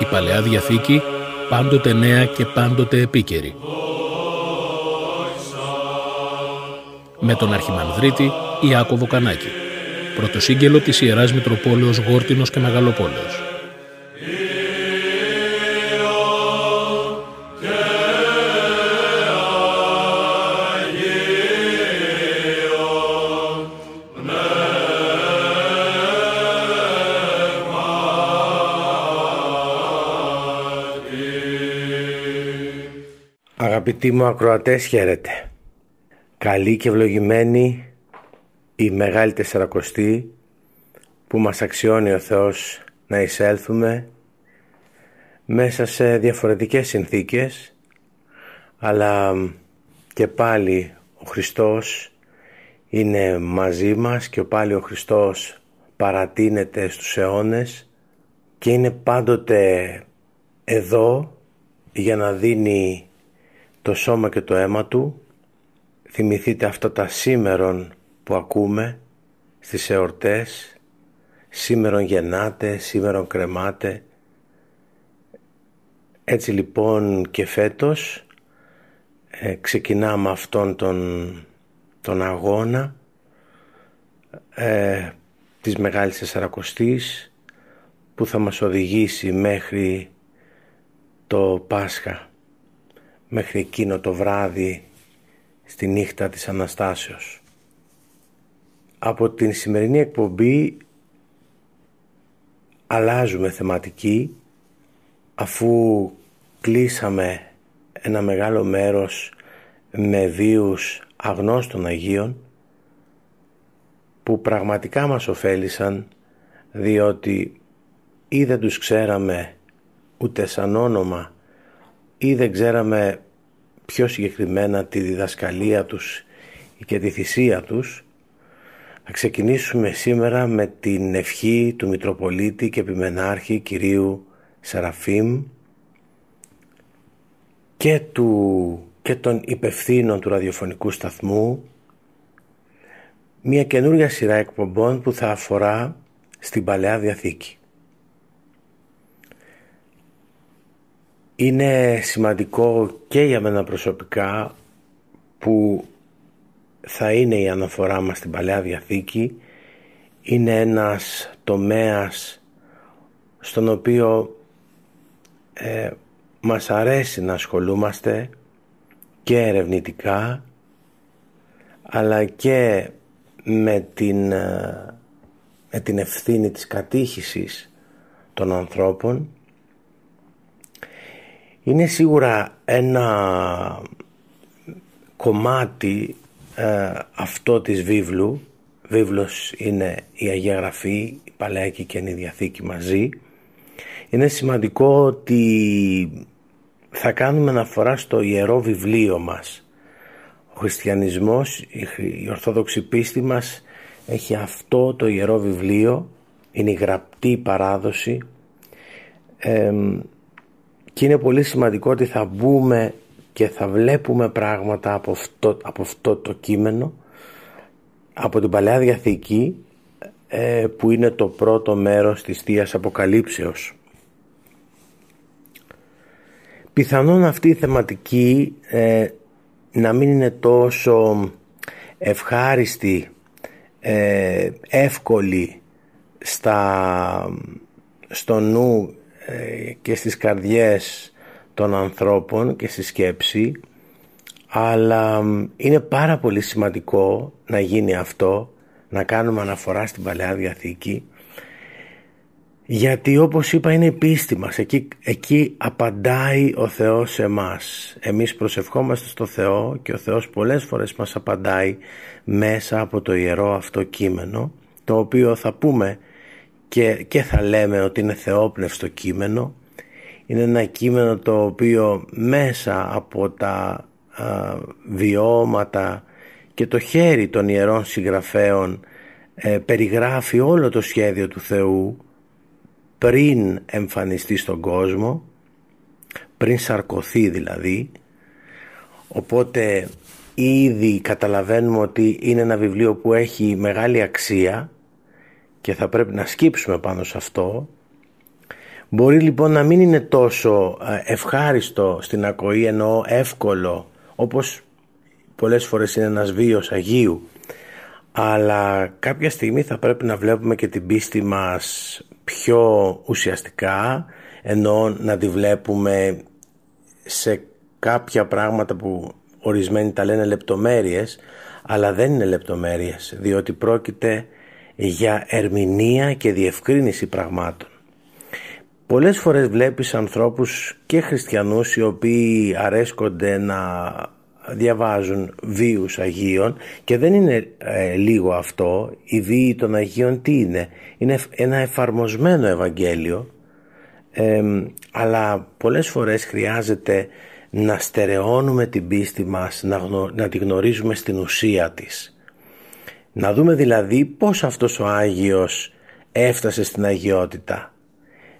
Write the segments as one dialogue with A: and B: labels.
A: Η Παλαιά Διαθήκη πάντοτε νέα και πάντοτε επίκαιρη. Με τον Αρχιμανδρίτη Ιάκωβο Κανάκη. Πρωτοσύγγελο της Ιεράς Μητροπόλεως Γόρτινος και Μεγαλοπόλεως.
B: Αγαπητοί μου ακροατές χαίρετε. Καλή και ευλογημένη η Μεγάλη Τεσσαρακοστή που μας αξιώνει ο Θεός να εισέλθουμε μέσα σε διαφορετικές συνθήκες αλλά και πάλι ο Χριστός είναι μαζί μας και πάλι ο Χριστός παρατείνεται στους αιώνες και είναι πάντοτε εδώ για να δίνει το σώμα και το αίμα του. Θυμηθείτε αυτά τα σήμερον που ακούμε στις εορτές. Σήμερον γεννάτε, σήμερον κρεμάτε. Έτσι λοιπόν και φέτος ε, ξεκινάμε αυτόν τον, τον αγώνα ε, της Μεγάλης Εσσαρακοστής που θα μας οδηγήσει μέχρι το Πάσχα μέχρι εκείνο το βράδυ στη νύχτα της Αναστάσεως. Από την σημερινή εκπομπή αλλάζουμε θεματική αφού κλείσαμε ένα μεγάλο μέρος με βίους αγνώστων Αγίων που πραγματικά μας ωφέλησαν διότι ή δεν τους ξέραμε ούτε σαν όνομα ή δεν ξέραμε πιο συγκεκριμένα τη διδασκαλία τους και τη θυσία τους θα ξεκινήσουμε σήμερα με την ευχή του Μητροπολίτη και Επιμενάρχη Κυρίου Σαραφείμ και, του, και των υπευθύνων του ραδιοφωνικού σταθμού μια καινούργια σειρά εκπομπών που θα αφορά στην Παλαιά Διαθήκη. Είναι σημαντικό και για μένα προσωπικά που θα είναι η αναφορά μας στην Παλαιά Διαθήκη. Είναι ένας τομέας στον οποίο ε, μας αρέσει να ασχολούμαστε και ερευνητικά αλλά και με την, ε, με την ευθύνη της κατήχησης των ανθρώπων είναι σίγουρα ένα κομμάτι ε, αυτό της βίβλου. Βίβλος είναι η Αγία Γραφή, η Παλαιά και η Καινή Διαθήκη μαζί. Είναι σημαντικό ότι θα κάνουμε αναφορά στο Ιερό Βιβλίο μας. Ο χριστιανισμός, η Ορθόδοξη πίστη μας έχει αυτό το Ιερό Βιβλίο. Είναι η γραπτή παράδοση και είναι πολύ σημαντικό ότι θα μπούμε και θα βλέπουμε πράγματα από αυτό, από αυτό το κείμενο από την Παλαιά Διαθήκη ε, που είναι το πρώτο μέρος της Θείας Αποκαλύψεως. Πιθανόν αυτή η θεματική ε, να μην είναι τόσο ευχάριστη, ε, εύκολη στα, στο νου ε, και στις καρδιές των ανθρώπων και στη σκέψη αλλά είναι πάρα πολύ σημαντικό να γίνει αυτό να κάνουμε αναφορά στην Παλαιά Διαθήκη γιατί όπως είπα είναι η πίστη μας. Εκεί, εκεί απαντάει ο Θεός σε εμάς εμείς προσευχόμαστε στο Θεό και ο Θεός πολλές φορές μας απαντάει μέσα από το ιερό αυτό κείμενο το οποίο θα πούμε και, και θα λέμε ότι είναι θεόπνευστο κείμενο. Είναι ένα κείμενο το οποίο μέσα από τα βιώματα και το χέρι των ιερών συγγραφέων ε, περιγράφει όλο το σχέδιο του Θεού πριν εμφανιστεί στον κόσμο πριν σαρκωθεί δηλαδή. Οπότε ήδη καταλαβαίνουμε ότι είναι ένα βιβλίο που έχει μεγάλη αξία και θα πρέπει να σκύψουμε πάνω σε αυτό Μπορεί λοιπόν να μην είναι τόσο ε, ευχάριστο στην ακοή ενώ εύκολο όπως πολλές φορές είναι ένας βίος Αγίου. Αλλά κάποια στιγμή θα πρέπει να βλέπουμε και την πίστη μας πιο ουσιαστικά ενώ να τη βλέπουμε σε κάποια πράγματα που ορισμένοι τα λένε λεπτομέρειες αλλά δεν είναι λεπτομέρειες διότι πρόκειται για ερμηνεία και διευκρίνηση πραγμάτων. Πολλές φορές βλέπεις ανθρώπους και χριστιανούς οι οποίοι αρέσκονται να διαβάζουν βίους Αγίων και δεν είναι ε, λίγο αυτό. Οι βίοι των Αγίων τι είναι; Είναι ένα εφαρμοσμένο Ευαγγέλιο αλλά πολλές φορές χρειάζεται να στερεώνουμε την πίστη μας, να, να τη γνωρίζουμε στην ουσία της. Να δούμε δηλαδή πώς αυτός ο Άγιος έφτασε στην αγιότητα.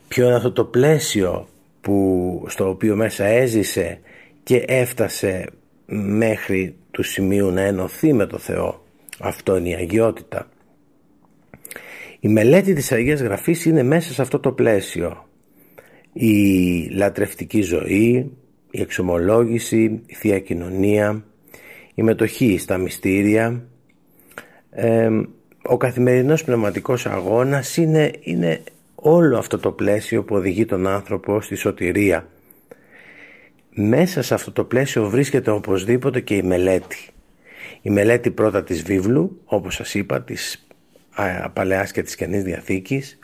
B: Ποιο είναι αυτό το πλαίσιο που, στο οποίο μέσα έζησε και έφτασε μέχρι του σημείου να ενωθεί με το Θεό. Αυτό είναι η αγιότητα. Η μελέτη της Αγίας Γραφής είναι μέσα σε αυτό το πλαίσιο. Η λατρευτική ζωή, η εξομολόγηση, η Θεία Κοινωνία, η μετοχή στα μυστήρια, ο καθημερινός πνευματικός αγώνας είναι, είναι όλο αυτό το πλαίσιο που οδηγεί τον άνθρωπο στη σωτηρία μέσα σε αυτό το πλαίσιο βρίσκεται οπωσδήποτε και η μελέτη. Η μελέτη πρώτα της βίβλου, όπως σας είπα, της Παλαιάς και της Καινής Διαθήκης.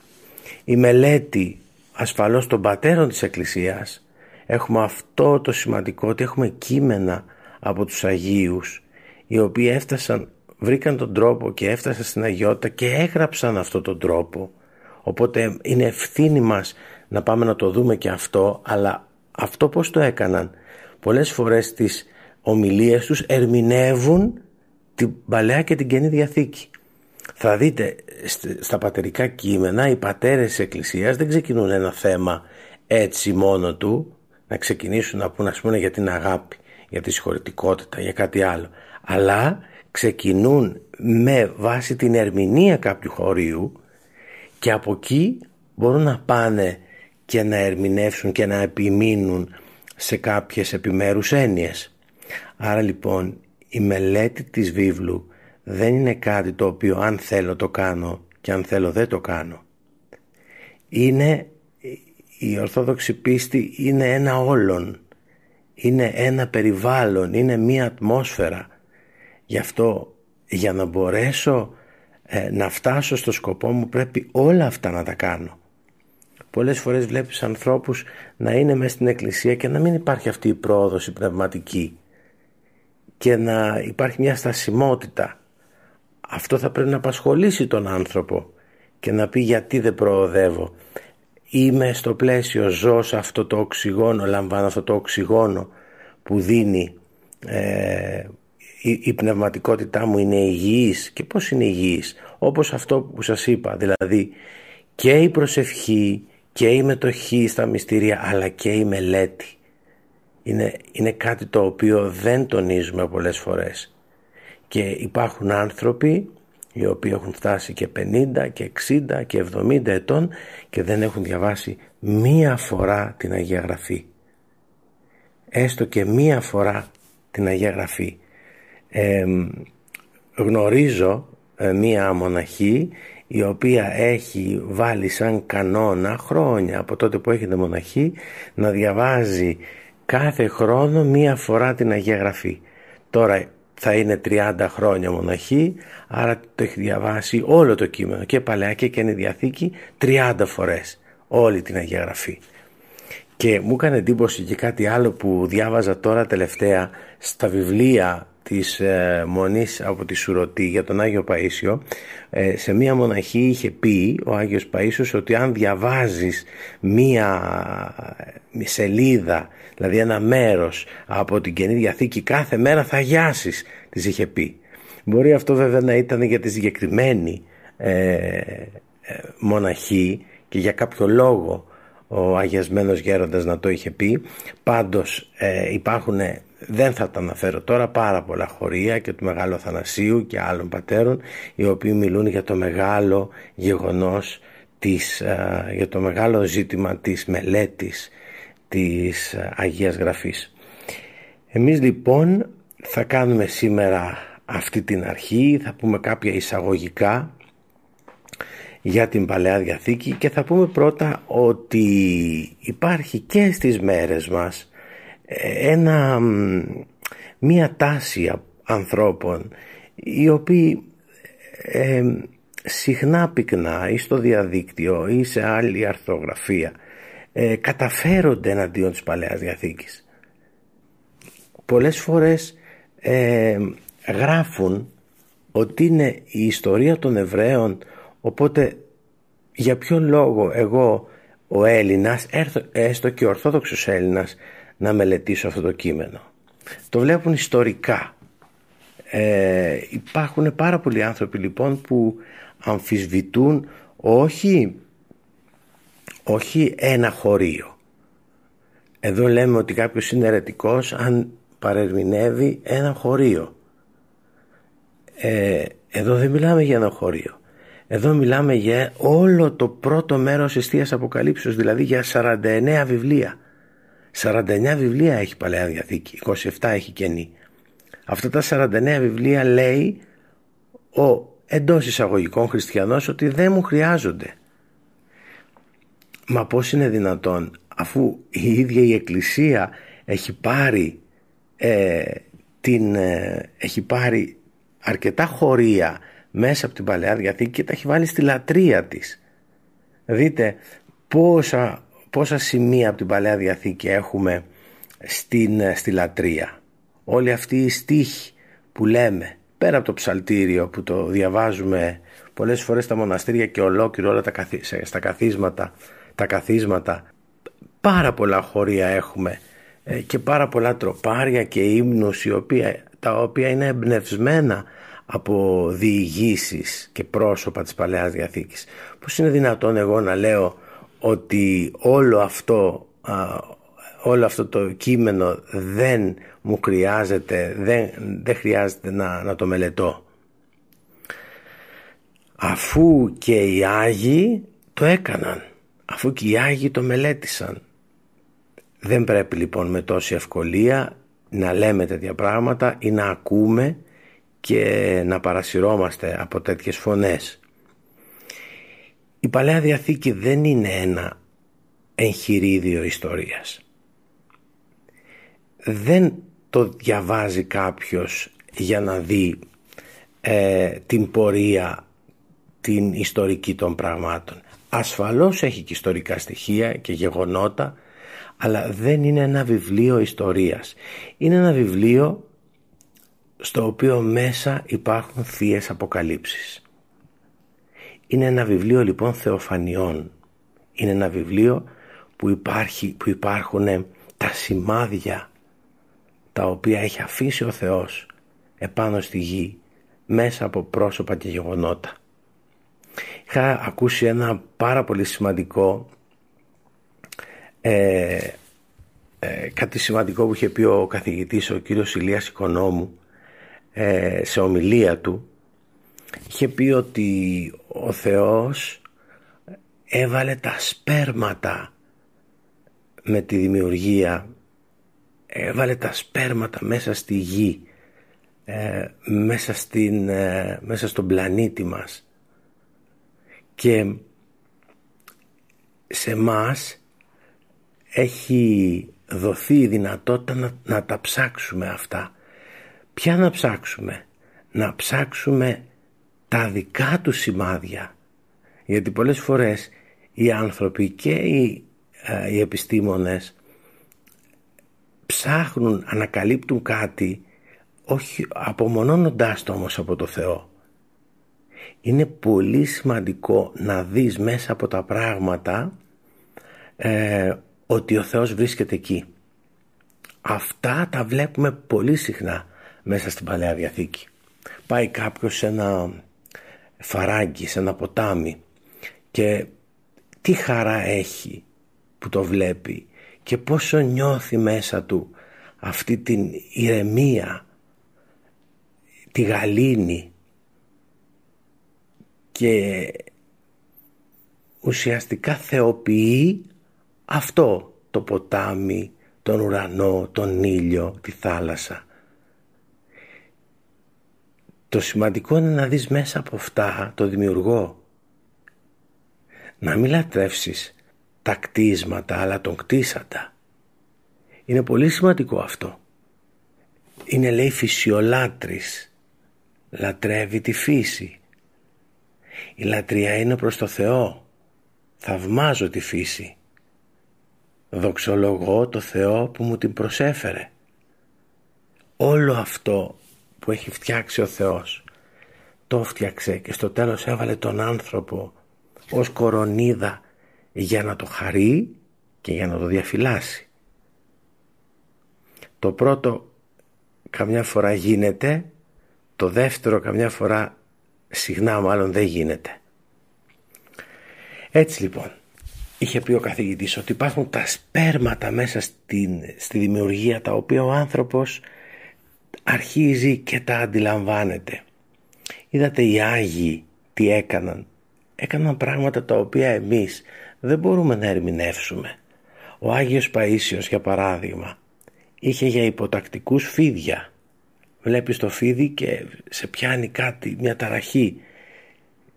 B: Η μελέτη ασφαλώς των πατέρων της Εκκλησίας. Έχουμε αυτό το σημαντικό ότι έχουμε κείμενα από τους Αγίους οι οποίοι έφτασαν, βρήκαν τον τρόπο και έφτασαν στην Αγιότητα και έγραψαν αυτό τον τρόπο. Οπότε είναι ευθύνη μας να πάμε να το δούμε και αυτό αλλά αυτό πώς το έκαναν; Πολλές φορές τις ομιλίες τους ερμηνεύουν την Παλαιά και την Καινή Διαθήκη. Θα δείτε στα πατερικά κείμενα οι πατέρες της Εκκλησίας δεν ξεκινούν ένα θέμα έτσι μόνο του να ξεκινήσουν να πούν ας πούμε για την αγάπη, για τη συγχωρητικότητα, για κάτι άλλο. Αλλά ξεκινούν με βάση την ερμηνεία κάποιου χωρίου και από εκεί μπορούν να πάνε και να ερμηνεύσουν και να επιμείνουν σε κάποιες επιμέρους έννοιες. Άρα λοιπόν η μελέτη της βίβλου δεν είναι κάτι το οποίο αν θέλω το κάνω και αν θέλω δεν το κάνω. Είναι η Ορθόδοξη πίστη είναι ένα όλον, είναι ένα περιβάλλον, είναι μία ατμόσφαιρα. Γι' αυτό για να μπορέσω ε, να φτάσω στο σκοπό μου πρέπει όλα αυτά να τα κάνω. Πολλές φορές βλέπεις ανθρώπους να είναι μέσα στην εκκλησία και να μην υπάρχει αυτή η πρόοδος πνευματική και να υπάρχει μια στασιμότητα. Αυτό θα πρέπει να απασχολήσει τον άνθρωπο και να πει γιατί δεν προοδεύω; Είμαι στο πλαίσιο, ζω σε αυτό το οξυγόνο, λαμβάνω αυτό το οξυγόνο που δίνει ε, η, η πνευματικότητά μου είναι υγιής. Και πώς είναι υγιής; Όπως αυτό που σας είπα. Δηλαδή και η προσευχή και η μετοχή στα μυστήρια αλλά και η μελέτη. Είναι, είναι κάτι το οποίο δεν τονίζουμε πολλές φορές. Και υπάρχουν άνθρωποι οι οποίοι έχουν φτάσει και 50 και 60 και 70 ετών και δεν έχουν διαβάσει μία φορά την Αγία Γραφή. Έστω και μία φορά την Αγία Γραφή γνωρίζω ε, μία μοναχή η οποία έχει βάλει σαν κανόνα χρόνια από τότε που έχετε μοναχή να διαβάζει κάθε χρόνο μία φορά την Αγία Γραφή. Τώρα θα είναι 30 χρόνια μοναχή, άρα το έχει διαβάσει όλο το κείμενο και Παλαιά και Καινή Διαθήκη 30 φορές όλη την Αγία Γραφή. Και μου έκανε εντύπωση και κάτι άλλο που διάβαζα τώρα τελευταία στα βιβλία της ε, μονής από τη Σουρωτή για τον Άγιο Παΐσιο ε, σε μία μοναχή είχε πει ο Άγιος Παΐσιος ότι αν διαβάζεις μία σελίδα δηλαδή ένα μέρος από την Καινή Διαθήκη κάθε μέρα θα αγιάσεις της είχε πει. Μπορεί αυτό βέβαια να ήταν για τη συγκεκριμένη ε, μοναχή και για κάποιο λόγο ο αγιασμένος γέροντας να το είχε πει πάντως υπάρχουν δεν θα τα αναφέρω τώρα πάρα πολλά χωρία και του Μεγάλου Θανασίου και άλλων πατέρων οι οποίοι μιλούν για το μεγάλο γεγονός της, για το μεγάλο ζήτημα της μελέτης της Αγίας Γραφής. Εμείς λοιπόν θα κάνουμε σήμερα αυτή την αρχή, θα πούμε κάποια εισαγωγικά για την Παλαιά Διαθήκη και θα πούμε πρώτα ότι υπάρχει και στις μέρες μας ε, ένα, μία τάση ανθρώπων οι οποίοι ε, συχνά πυκνά ή στο διαδίκτυο ή σε άλλη αρθογραφία ε, καταφέρονται εναντίον της Παλαιάς Διαθήκης. Πολλές φορές ε, γράφουν ότι είναι η ιστορία των Εβραίων οπότε για ποιον λόγο εγώ ο Έλληνας έστω και ο Ορθόδοξος Έλληνας να μελετήσω αυτό το κείμενο. Το βλέπουν ιστορικά. Ε, υπάρχουν πάρα πολλοί άνθρωποι λοιπόν που αμφισβητούν όχι, όχι ένα χωρίο. Εδώ λέμε ότι κάποιος είναι αιρετικός αν παρερμηνεύει ένα χωρίο. Ε, εδώ δεν μιλάμε για ένα χωρίο. Εδώ μιλάμε για όλο το πρώτο μέρος εστίας Αποκαλύψεως, δηλαδή για 49 βιβλία. 49 βιβλία έχει Παλαιά Διαθήκη, 27 έχει Καινή. Αυτά τα 49 βιβλία λέει ο εντός εισαγωγικών χριστιανός ότι δεν μου χρειάζονται. Μα πώς είναι δυνατόν αφού η ίδια η Εκκλησία έχει πάρει, ε, την, ε, έχει πάρει αρκετά χωρία μέσα από την Παλαιά Διαθήκη και τα έχει βάλει στη λατρεία της. Δείτε πόσα, πόσα σημεία από την Παλαιά Διαθήκη έχουμε στην, στη λατρεία. Όλοι αυτοί οι στίχοι που λέμε πέρα από το ψαλτήριο που το διαβάζουμε πολλές φορές στα μοναστήρια και ολόκληρο όλα τα στα καθίσματα, τα καθίσματα πάρα πολλά χωρία έχουμε ε, και πάρα πολλά τροπάρια και ύμνους οι οποία, τα οποία είναι εμπνευσμένα από διηγήσεις και πρόσωπα της Παλαιάς Διαθήκης. Πώς είναι δυνατόν εγώ να λέω ότι όλο αυτό, όλο αυτό το κείμενο δεν μου χρειάζεται, δεν, δεν χρειάζεται να, να το μελετώ; Αφού και οι Άγιοι το έκαναν, αφού και οι Άγιοι το μελέτησαν. Δεν πρέπει λοιπόν με τόση ευκολία να λέμε τέτοια πράγματα ή να ακούμε και να παρασυρώμαστε από τέτοιες φωνές. Η Παλαιά Διαθήκη δεν είναι ένα εγχειρίδιο ιστορίας. Δεν το διαβάζει κάποιος για να δει ε, την πορεία την ιστορική των πραγμάτων. Ασφαλώς έχει και ιστορικά στοιχεία και γεγονότα αλλά δεν είναι ένα βιβλίο ιστορίας. Είναι ένα βιβλίο στο οποίο μέσα υπάρχουν θείες αποκαλύψεις. Είναι ένα βιβλίο λοιπόν θεοφανιών. Είναι ένα βιβλίο που, υπάρχει, που υπάρχουν τα σημάδια τα οποία έχει αφήσει ο Θεός επάνω στη γη μέσα από πρόσωπα και γεγονότα. Είχα ακούσει ένα πάρα πολύ σημαντικό ε, ε, κάτι σημαντικό που είχε πει ο καθηγητής ο κύριος Ηλίας Οικονόμου ε, σε ομιλία του είχε πει ότι ο Θεός έβαλε τα σπέρματα με τη δημιουργία. Έβαλε τα σπέρματα μέσα στη γη ε, μέσα, στην, ε, μέσα στον πλανήτη μας. Και σε μας έχει δοθεί η δυνατότητα να, να τα ψάξουμε αυτά Ποια να ψάξουμε; Να ψάξουμε τα δικά του σημάδια. Γιατί πολλές φορές οι άνθρωποι και οι, ε, οι επιστήμονες ψάχνουν, ανακαλύπτουν κάτι όχι απομονώνοντάς το όμως από το Θεό. Είναι πολύ σημαντικό να δεις μέσα από τα πράγματα ε, ότι ο Θεός βρίσκεται εκεί. Αυτά τα βλέπουμε πολύ συχνά μέσα στην Παλαιά Διαθήκη. Πάει κάποιος σε ένα φαράγγι, σε ένα ποτάμι και τι χαρά έχει που το βλέπει και πόσο νιώθει μέσα του αυτή την ηρεμία, τη γαλήνη και ουσιαστικά θεοποιεί αυτό το ποτάμι, τον ουρανό, τον ήλιο, τη θάλασσα. Το σημαντικό είναι να δεις μέσα από αυτά το δημιουργό. Να μην λατρεύσεις τα κτίσματα αλλά τον κτίσαντα. Είναι πολύ σημαντικό αυτό. Είναι λέει φυσιολάτρης. Λατρεύει τη φύση. Η λατρεία είναι προς το Θεό. Θαυμάζω τη φύση. Δοξολογώ το Θεό που μου την προσέφερε. Όλο αυτό που έχει φτιάξει ο Θεός το φτιάξε και στο τέλος έβαλε τον άνθρωπο ως κορονίδα για να το χαρεί και για να το διαφυλάσει. Το πρώτο καμιά φορά γίνεται, το δεύτερο καμιά φορά συχνά μάλλον δεν γίνεται. Έτσι λοιπόν, είχε πει ο καθηγητής ότι υπάρχουν τα σπέρματα μέσα στην, στη δημιουργία τα οποία ο άνθρωπος αρχίζει και τα αντιλαμβάνεται. Είδατε οι Άγιοι τι έκαναν. Έκαναν πράγματα τα οποία εμείς δεν μπορούμε να ερμηνεύσουμε. Ο Άγιος Παΐσιος για παράδειγμα είχε για υποτακτικούς φίδια. Βλέπεις το φίδι και σε πιάνει κάτι, μια ταραχή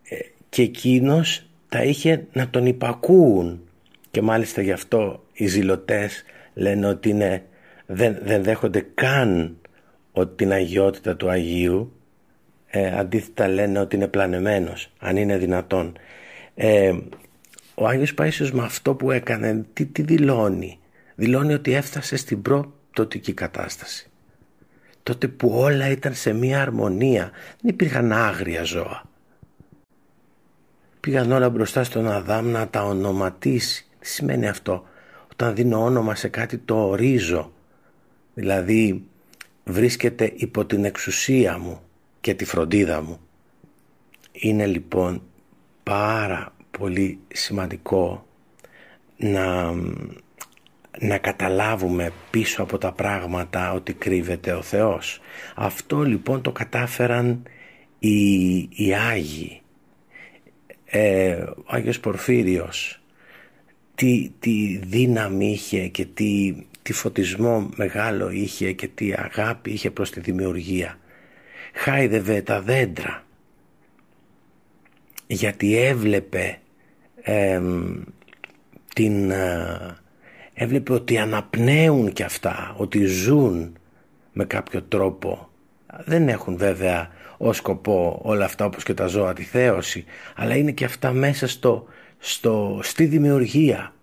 B: ε, και εκείνος τα είχε να τον υπακούουν και μάλιστα γι' αυτό οι ζηλωτές λένε ότι είναι, δεν, δεν δέχονται καν ότι την αγιότητα του Αγίου ε, αντίθετα λένε ότι είναι πλανεμένος αν είναι δυνατόν. Ε, ο Άγιος Παΐσιος με αυτό που έκανε τι, τι δηλώνει; Δηλώνει ότι έφτασε στην πρωτοτική κατάσταση. Τότε που όλα ήταν σε μία αρμονία δεν υπήρχαν άγρια ζώα. Πήγαν όλα μπροστά στον Αδάμ να τα ονοματίσει. Τι σημαίνει αυτό; Όταν δίνω όνομα σε κάτι το ορίζω. Δηλαδή βρίσκεται υπό την εξουσία μου και τη φροντίδα μου. Είναι λοιπόν πάρα πολύ σημαντικό να, να καταλάβουμε πίσω από τα πράγματα ότι κρύβεται ο Θεός. Αυτό λοιπόν το κατάφεραν οι, οι Άγιοι. Ε, ο Άγιος Πορφύριος τι, τι δύναμη είχε και τι τι φωτισμό μεγάλο είχε και τι αγάπη είχε προς τη δημιουργία. Χάιδευε τα δέντρα γιατί έβλεπε την, ε, έβλεπε ότι αναπνέουν και αυτά, ότι ζουν με κάποιο τρόπο. Δεν έχουν βέβαια ως σκοπό όλα αυτά όπως και τα ζώα τη θέωση, αλλά είναι και αυτά μέσα στο, στο, στη δημιουργία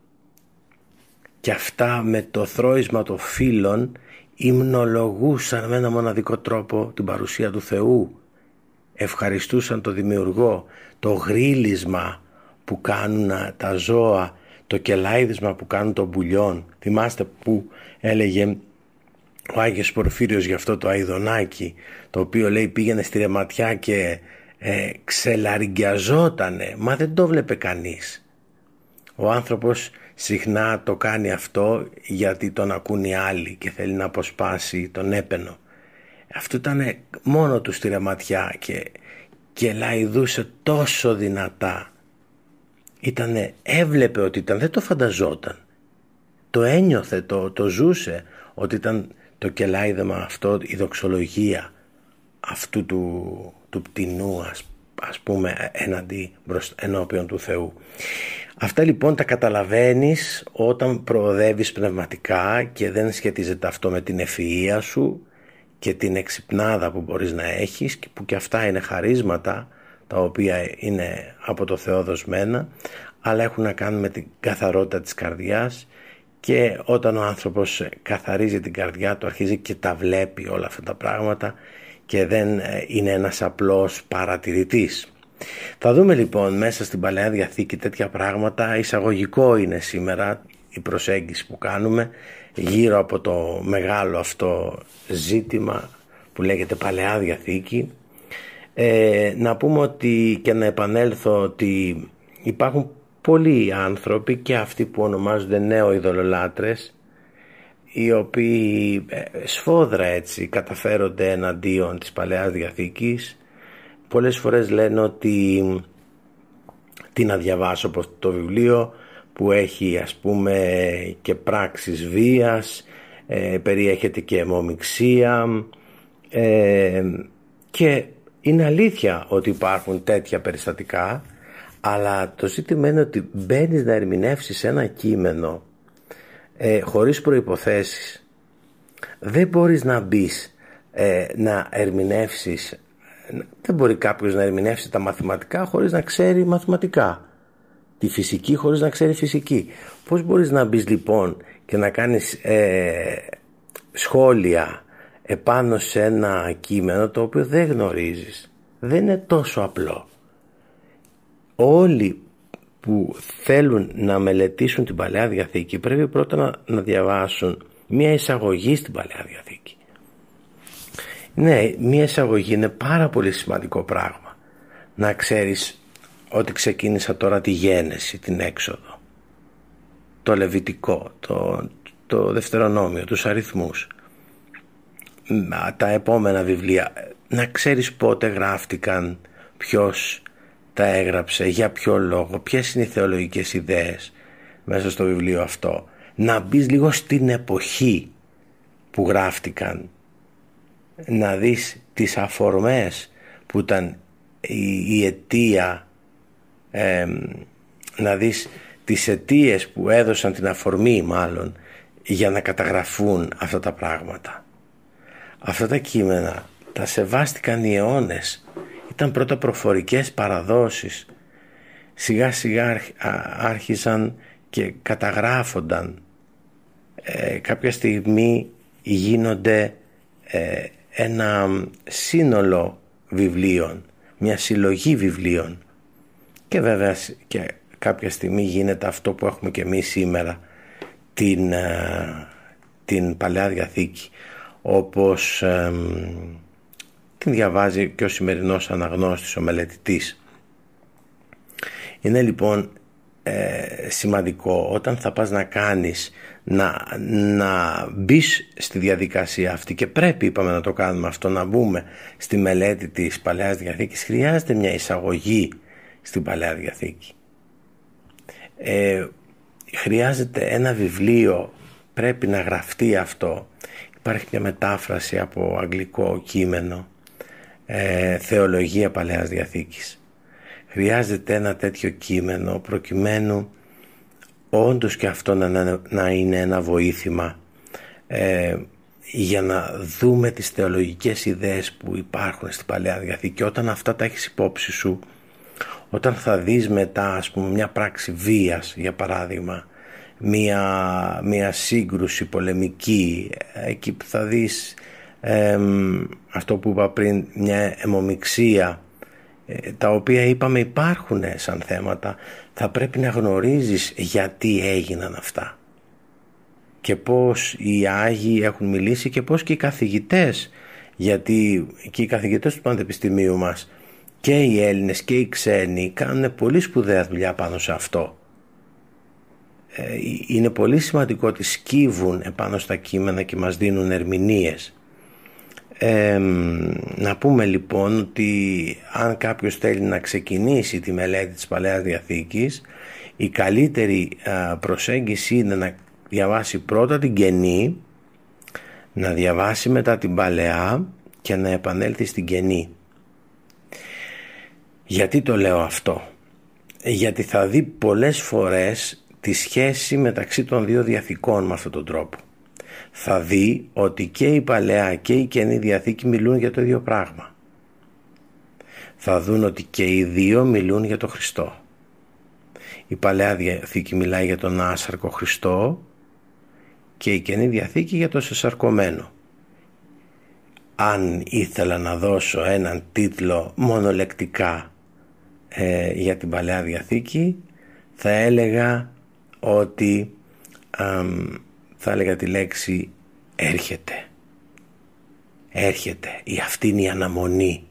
B: και αυτά με το θρόισμα των φίλων υμνολογούσαν με ένα μοναδικό τρόπο την παρουσία του Θεού. Ευχαριστούσαν το δημιουργό το γρίλισμα που κάνουν τα ζώα το κελάιδισμα που κάνουν των πουλιών. Θυμάστε που έλεγε ο Άγιος Πορφύριος για αυτό το αιδονάκι το οποίο λέει πήγαινε στη ρεματιά και ε, ξελαριγκιαζότανε. Μα δεν το βλέπε κανείς. Ο άνθρωπος συχνά το κάνει αυτό γιατί τον ακούν οι άλλοι και θέλει να αποσπάσει τον έπαινο. Αυτό ήταν μόνο του στη ρεματιά και, και λαϊδούσε τόσο δυνατά. Ήτανε, έβλεπε ότι ήταν, δεν το φανταζόταν. Το ένιωθε, το, το ζούσε ότι ήταν το κελάιδεμα αυτό, η δοξολογία αυτού του, του πτηνού ας, ας πούμε έναντι ενώπιον του Θεού. Αυτά λοιπόν τα καταλαβαίνεις όταν προοδεύεις πνευματικά και δεν σχετίζεται αυτό με την ευφυΐα σου και την εξυπνάδα που μπορείς να έχεις και που και αυτά είναι χαρίσματα τα οποία είναι από το Θεό δοσμένα αλλά έχουν να κάνουν με την καθαρότητα της καρδιάς και όταν ο άνθρωπος καθαρίζει την καρδιά του αρχίζει και τα βλέπει όλα αυτά τα πράγματα και δεν είναι ένας απλός παρατηρητής. Θα δούμε λοιπόν μέσα στην Παλαιά Διαθήκη τέτοια πράγματα. Εισαγωγικό είναι σήμερα η προσέγγιση που κάνουμε γύρω από το μεγάλο αυτό ζήτημα που λέγεται Παλαιά Διαθήκη. Ε, να πούμε ότι και να επανέλθω ότι υπάρχουν πολλοί άνθρωποι και αυτοί που ονομάζονται νέο ειδωλολάτρες οι οποίοι ε, σφόδρα έτσι καταφέρονται εναντίον της Παλαιάς Διαθήκης πολλές φορές λένε ότι τι να διαβάσω από το βιβλίο που έχει ας πούμε και πράξεις βίας, ε, περιέχεται και αιμομιξία ε, και είναι αλήθεια ότι υπάρχουν τέτοια περιστατικά αλλά το ζήτημα είναι ότι μπαίνεις να ερμηνεύσεις ένα κείμενο ε, χωρίς προϋποθέσεις. Δεν μπορείς να μπεις ε, να ερμηνεύσεις δεν μπορεί κάποιος να ερμηνεύσει τα μαθηματικά χωρίς να ξέρει μαθηματικά. Τη φυσική χωρίς να ξέρει φυσική. Πως μπορείς να μπεις λοιπόν και να κάνεις ε, σχόλια επάνω σε ένα κείμενο το οποίο δεν γνωρίζεις; Δεν είναι τόσο απλό. Όλοι που θέλουν να μελετήσουν την Παλαιά Διαθήκη πρέπει πρώτα να, να διαβάσουν μια εισαγωγή στην Παλαιά Διαθήκη. Ναι, μια εισαγωγή είναι πάρα πολύ σημαντικό πράγμα. Να ξέρεις ότι ξεκίνησα τώρα τη γένεση, την έξοδο, το λεβιτικό, το, το δευτερονόμιο, τους αριθμούς, τα επόμενα βιβλία. Να ξέρεις πότε γράφτηκαν, ποιος τα έγραψε, για ποιο λόγο, ποιες είναι οι θεολογικές ιδέες μέσα στο βιβλίο αυτό. Να μπεις λίγο στην εποχή που γράφτηκαν, να δεις τις αφορμές που ήταν η, η αιτία, να δεις τις αιτίες που έδωσαν την αφορμή μάλλον για να καταγραφούν αυτά τα πράγματα. Αυτά τα κείμενα τα σεβάστηκαν οι αιώνες. Ήταν πρώτα προφορικές παραδόσεις. Σιγά σιγά άρχισαν και καταγράφονταν. Ε, κάποια στιγμή γίνονται ε, ένα σύνολο βιβλίων μια συλλογή βιβλίων και βέβαια και κάποια στιγμή γίνεται αυτό που έχουμε και εμείς σήμερα την, ε, την Παλαιά Διαθήκη όπως την διαβάζει και ο σημερινός αναγνώστης, ο μελετητής. Είναι λοιπόν ε, σημαντικό όταν θα πας να κάνεις να, να μπεις στη διαδικασία αυτή και πρέπει είπαμε να το κάνουμε αυτό να μπούμε στη μελέτη της Παλαιάς Διαθήκης χρειάζεται μια εισαγωγή στην Παλαιά Διαθήκη ε, χρειάζεται ένα βιβλίο πρέπει να γραφτεί αυτό υπάρχει μια μετάφραση από αγγλικό κείμενο ε, θεολογία Παλαιάς Διαθήκης. Χρειάζεται ένα τέτοιο κείμενο προκειμένου όντως και αυτό να, να είναι ένα βοήθημα ε, για να δούμε τις θεολογικές ιδέες που υπάρχουν στην Παλαιά Διαθήκη. Όταν αυτά τα έχεις υπόψη σου όταν θα δεις μετά ας πούμε μια πράξη βίας για παράδειγμα μια, μια σύγκρουση πολεμική εκεί που θα δεις αυτό που είπα πριν μια αιμομιξία ε, τα οποία είπαμε υπάρχουν σαν θέματα θα πρέπει να γνωρίζεις γιατί έγιναν αυτά και πως οι Άγιοι έχουν μιλήσει και πως και οι καθηγητές γιατί και οι καθηγητές του Πανεπιστημίου μας και οι Έλληνες και οι ξένοι κάνουν πολύ σπουδαία δουλειά πάνω σε αυτό. Ε, είναι πολύ σημαντικό ότι σκύβουν επάνω στα κείμενα και μας δίνουν ερμηνείες να πούμε λοιπόν ότι αν κάποιος θέλει να ξεκινήσει τη μελέτη της Παλαιάς Διαθήκης η καλύτερη προσέγγιση είναι να διαβάσει πρώτα την Καινή να διαβάσει μετά την Παλαιά και να επανέλθει στην Καινή. Γιατί το λέω αυτό; Γιατί θα δει πολλές φορές τη σχέση μεταξύ των δύο διαθήκων με αυτόν τον τρόπο θα δει ότι και η Παλαιά και η Καινή Διαθήκη μιλούν για το ίδιο πράγμα. Θα δουν ότι και οι δύο μιλούν για το Χριστό. Η Παλαιά Διαθήκη μιλάει για τον άσαρκο Χριστό και η Καινή Διαθήκη για το σεσαρκωμένο. Αν ήθελα να δώσω έναν τίτλο μονολεκτικά ε, για την Παλαιά Διαθήκη θα έλεγα ότι θα έλεγα τη λέξη έρχεται. Έρχεται. Η αυτή είναι η αναμονή.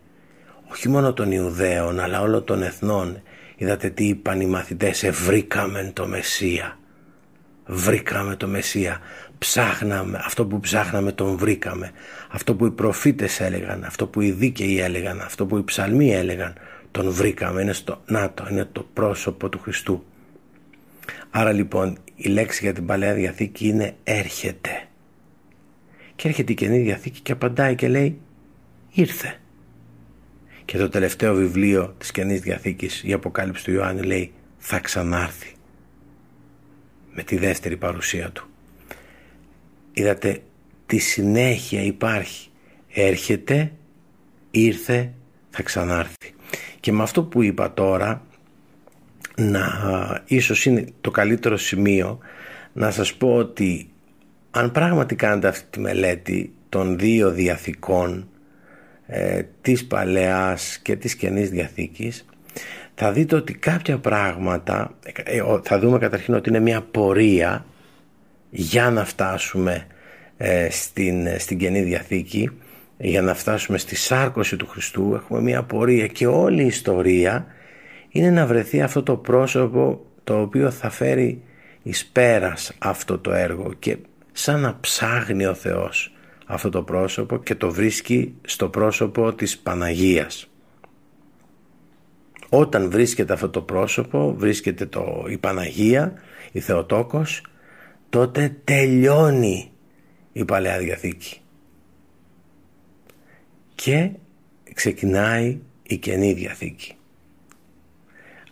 B: Όχι μόνο των Ιουδαίων αλλά όλων των εθνών. Είδατε τι είπαν οι μαθητές. Ευρήκαμε το Μεσσία. Βρήκαμε το Μεσσία. Ψάχναμε. Αυτό που ψάχναμε τον βρήκαμε. Αυτό που οι προφήτες έλεγαν. Αυτό που οι δίκαιοι έλεγαν. Αυτό που οι ψαλμοί έλεγαν. τον βρήκαμε, είναι στο, να το, είναι το πρόσωπο του Χριστού. Άρα λοιπόν η λέξη για την Παλαιά Διαθήκη είναι έρχεται. Και έρχεται η Καινή Διαθήκη και απαντάει και λέει ήρθε. Και το τελευταίο βιβλίο της Καινής Διαθήκης, η Αποκάλυψη του Ιωάννη λέει θα ξανάρθει με τη δεύτερη παρουσία του. Είδατε τη συνέχεια υπάρχει. Έρχεται, ήρθε, θα ξανάρθει. Και με αυτό που είπα τώρα, να, ίσως είναι το καλύτερο σημείο να σας πω ότι αν πράγματι κάνετε αυτή τη μελέτη των δύο διαθήκων ε, της Παλαιάς και της Καινής Διαθήκης θα δείτε ότι κάποια πράγματα ε, θα δούμε καταρχήν ότι είναι μια πορεία για να φτάσουμε ε, στην, στην Καινή Διαθήκη για να φτάσουμε στη σάρκωση του Χριστού. Έχουμε μια πορεία και όλη η ιστορία είναι να βρεθεί αυτό το πρόσωπο το οποίο θα φέρει εις πέρας αυτό το έργο και σαν να ψάχνει ο Θεός αυτό το πρόσωπο και το βρίσκει στο πρόσωπο της Παναγίας. Όταν βρίσκεται αυτό το πρόσωπο, βρίσκεται το, η Παναγία, η Θεοτόκος, τότε τελειώνει η Παλαιά Διαθήκη. Και ξεκινάει η Καινή Διαθήκη.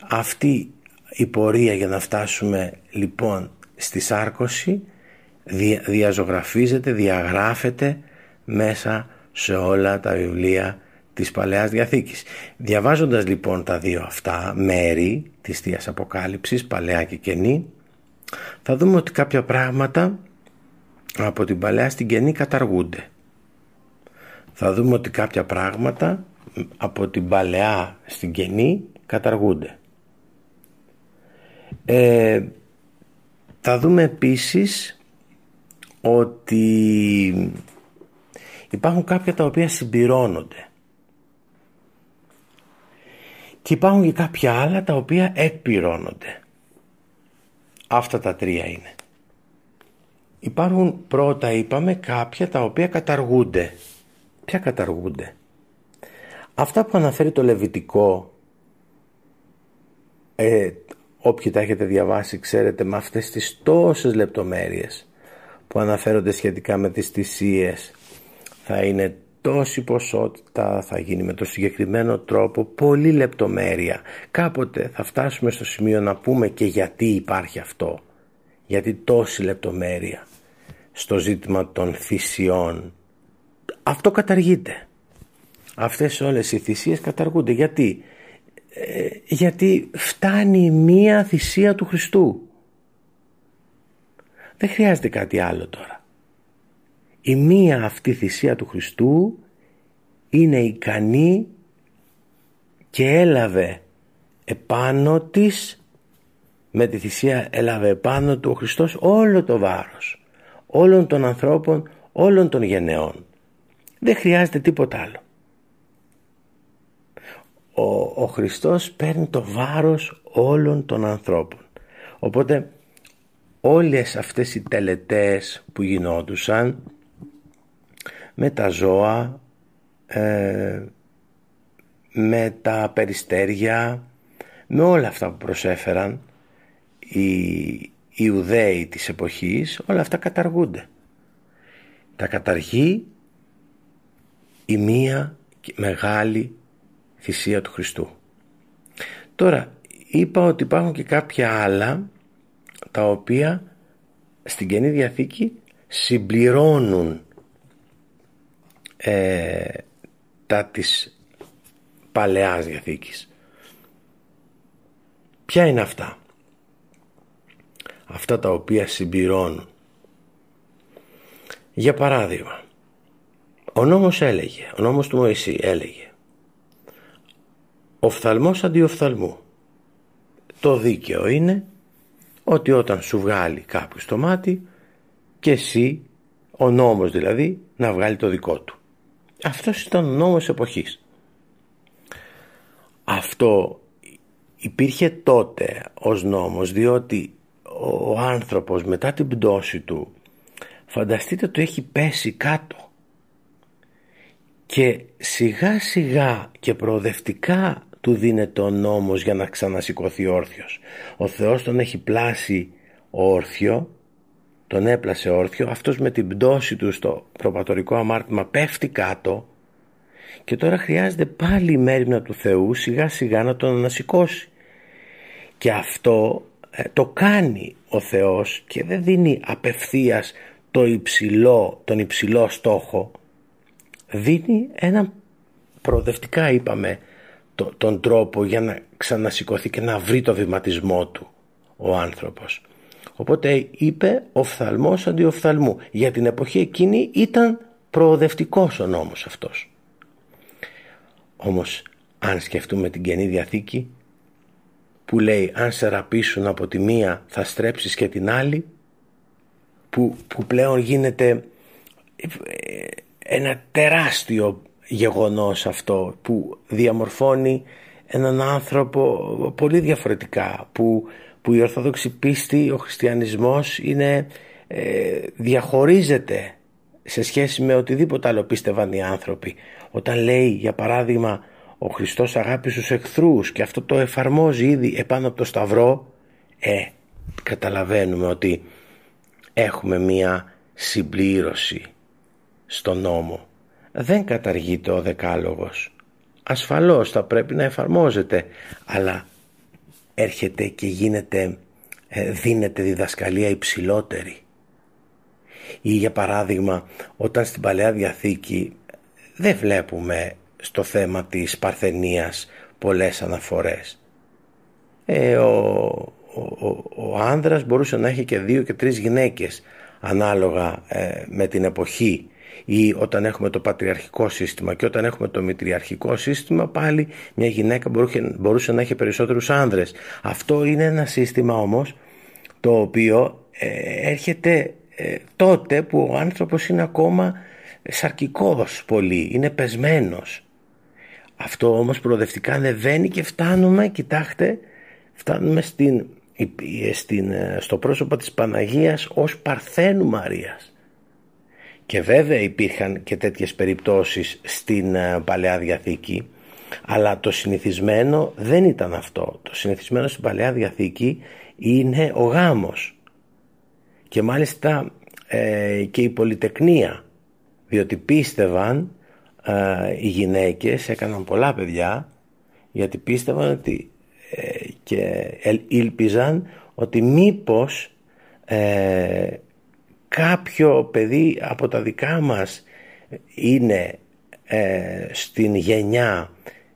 B: Αυτή η πορεία για να φτάσουμε λοιπόν στη σάρκωση διαζωγραφίζεται, διαγράφεται μέσα σε όλα τα βιβλία της Παλαιάς Διαθήκης. Διαβάζοντας λοιπόν τα δύο αυτά μέρη της Θείας Αποκάλυψης, Παλαιά και Καινή, θα δούμε ότι κάποια πράγματα από την Παλαιά στην Καινή καταργούνται. Θα δούμε ότι κάποια πράγματα από την Παλαιά στην Καινή καταργούνται. Ε, θα δούμε επίσης ότι υπάρχουν κάποια τα οποία συμπληρώνονται και υπάρχουν και κάποια άλλα τα οποία εκπληρώνονται. Αυτά τα τρία είναι. Υπάρχουν πρώτα είπαμε κάποια τα οποία καταργούνται. Ποια καταργούνται; Αυτά που αναφέρει το Λεβιτικό ε, όποιοι τα έχετε διαβάσει ξέρετε με αυτές τις τόσες λεπτομέρειες που αναφέρονται σχετικά με τις θυσίες θα είναι τόση ποσότητα θα γίνει με το συγκεκριμένο τρόπο πολύ λεπτομέρεια. Κάποτε θα φτάσουμε στο σημείο να πούμε και γιατί υπάρχει αυτό. Γιατί τόση λεπτομέρεια στο ζήτημα των θυσιών. Αυτό καταργείται. Αυτές όλες οι θυσίες καταργούνται. Γιατί; ε, γιατί φτάνει μία θυσία του Χριστού. Δεν χρειάζεται κάτι άλλο τώρα. Η μία αυτή θυσία του Χριστού είναι ικανή και έλαβε επάνω της με τη θυσία έλαβε επάνω του ο Χριστός όλο το βάρος όλων των ανθρώπων όλων των γενεών. Δεν χρειάζεται τίποτα άλλο ο, ο Χριστός παίρνει το βάρος όλων των ανθρώπων οπότε όλες αυτές οι τελετές που γινόντουσαν με τα ζώα, ε, με τα περιστέρια, με όλα αυτά που προσέφεραν οι Ιουδαίοι της εποχής, όλα αυτά καταργούνται. Τα καταργεί η μία μεγάλη θυσία του Χριστού. Τώρα είπα ότι υπάρχουν και κάποια άλλα τα οποία στην Καινή Διαθήκη συμπληρώνουν ε, τα της Παλαιάς Διαθήκης. Ποια είναι αυτά; Αυτά τα οποία συμπληρώνουν. Για παράδειγμα, ο νόμος έλεγε, ο νόμος του Μωυσή έλεγε οφθαλμός αντιοφθαλμού. Το δίκαιο είναι ότι όταν σου βγάλει κάποιος το μάτι και εσύ, ο νόμος δηλαδή, να βγάλει το δικό του. Αυτός ήταν ο νόμος εποχής. Αυτό υπήρχε τότε ως νόμος διότι ο άνθρωπος μετά την πτώση του φανταστείτε του έχει πέσει κάτω και σιγά σιγά και προοδευτικά του δίνεται ο νόμος για να ξανασηκωθεί όρθιος. Ο Θεός τον έχει πλάσει όρθιο, τον έπλασε όρθιο, αυτός με την πτώση του στο προπατορικό αμάρτημα πέφτει κάτω και τώρα χρειάζεται πάλι η μέρημνα του Θεού σιγά σιγά να τον ανασηκώσει. Και αυτό ε, το κάνει ο Θεός και δεν δίνει απευθείας το υψηλό, τον υψηλό στόχο δίνει ένα προοδευτικά είπαμε τον τρόπο για να ξανασηκωθεί και να βρει το βηματισμό του ο άνθρωπος. Οπότε είπε οφθαλμός αντί οφθαλμού. Για την εποχή εκείνη ήταν προοδευτικός ο νόμος αυτός. Όμως αν σκεφτούμε την Καινή Διαθήκη που λέει αν σε ραπίσουν από τη μία θα στρέψεις και την άλλη που, που πλέον γίνεται ε, ένα τεράστιο γεγονός αυτό που διαμορφώνει έναν άνθρωπο πολύ διαφορετικά που, που η Ορθόδοξη πίστη, ο χριστιανισμός είναι, ε, διαχωρίζεται σε σχέση με οτιδήποτε άλλο πίστευαν οι άνθρωποι. Όταν λέει για παράδειγμα ο Χριστός αγάπησε στους εχθρούς και αυτό το εφαρμόζει ήδη επάνω από το σταυρό ε, καταλαβαίνουμε ότι έχουμε μία συμπλήρωση στον νόμο. Δεν καταργείται ο δεκάλογος. Ασφαλώς θα πρέπει να εφαρμόζεται, αλλά έρχεται και γίνεται, ε, δίνεται διδασκαλία υψηλότερη. Ή για παράδειγμα, όταν στην Παλαιά Διαθήκη δεν βλέπουμε στο θέμα της παρθενίας πολλές αναφορές. Ε, ο, ο, ο, άνδρας μπορούσε να έχει και δύο και τρεις γυναίκες ανάλογα ε, με την εποχή ή όταν έχουμε το πατριαρχικό σύστημα και όταν έχουμε το μητριαρχικό σύστημα πάλι μια γυναίκα μπορούσε, μπορούσε να έχει περισσότερους άνδρες. Αυτό είναι ένα σύστημα όμως το οποίο ε, έρχεται ε, τότε που ο άνθρωπος είναι ακόμα σαρκικός πολύ, είναι πεσμένος. Αυτό όμως προοδευτικά ανεβαίνει και φτάνουμε, κοιτάξτε, φτάνουμε στην, στην, ε, στο πρόσωπο της Παναγίας ως Παρθένου Μαρίας. Και βέβαια υπήρχαν και τέτοιες περιπτώσεις στην ε, Παλαιά Διαθήκη αλλά το συνηθισμένο δεν ήταν αυτό. Το συνηθισμένο στην Παλαιά Διαθήκη είναι ο γάμος και μάλιστα ε, και η πολυτεκνία διότι πίστευαν ε, οι γυναίκες έκαναν πολλά παιδιά γιατί πίστευαν ότι και ήλπιζαν ότι μήπως κάποιο παιδί από τα δικά μας είναι ε, στην γενιά,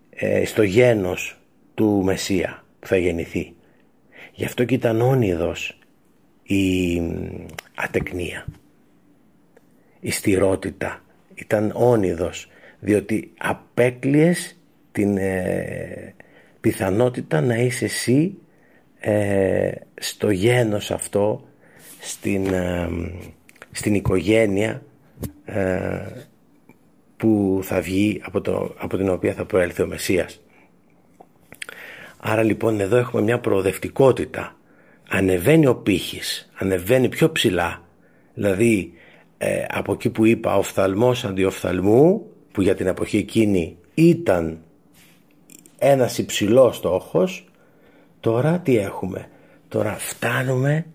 B: ε, στο γένος του Μεσσία που θα γεννηθεί. Γι' αυτό και ήταν όνειδος η ατεκνία, η στηρότητα. Ήταν όνειδος διότι απέκλειες την ε, πιθανότητα να είσαι εσύ στο γένος αυτό στην, ε, στην οικογένεια ε, που θα βγει από, το, από την οποία θα προέλθει ο Μεσσίας. Άρα λοιπόν εδώ έχουμε μια προοδευτικότητα. Ανεβαίνει ο πύχης, ανεβαίνει πιο ψηλά. Δηλαδή ε, από εκεί που είπα οφθαλμός αντιοφθαλμού που για την εποχή εκείνη ήταν ένας υψηλός στόχος τώρα τι έχουμε; Τώρα φτάνουμε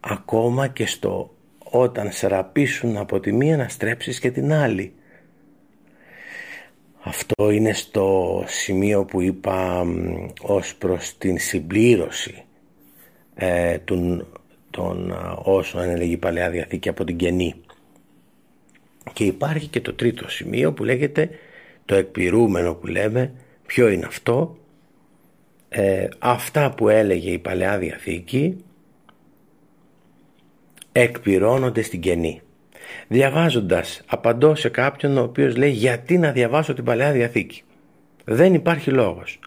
B: ακόμα και στο όταν σε ραπίσουν από τη μία να στρέψεις και την άλλη. Αυτό είναι στο σημείο που είπα ως προς την συμπλήρωση ε, των, των όσων έλεγε η Παλαιά Διαθήκη από την Καινή. Και υπάρχει και το τρίτο σημείο που λέγεται το εκπληρούμενο που λέμε ποιο είναι αυτό ε, αυτά που έλεγε η Παλαιά Διαθήκη εκπληρώνονται στην κενή. Διαβάζοντας, απαντώ σε κάποιον ο οποίος λέει γιατί να διαβάσω την Παλαιά Διαθήκη; Δεν υπάρχει λόγος.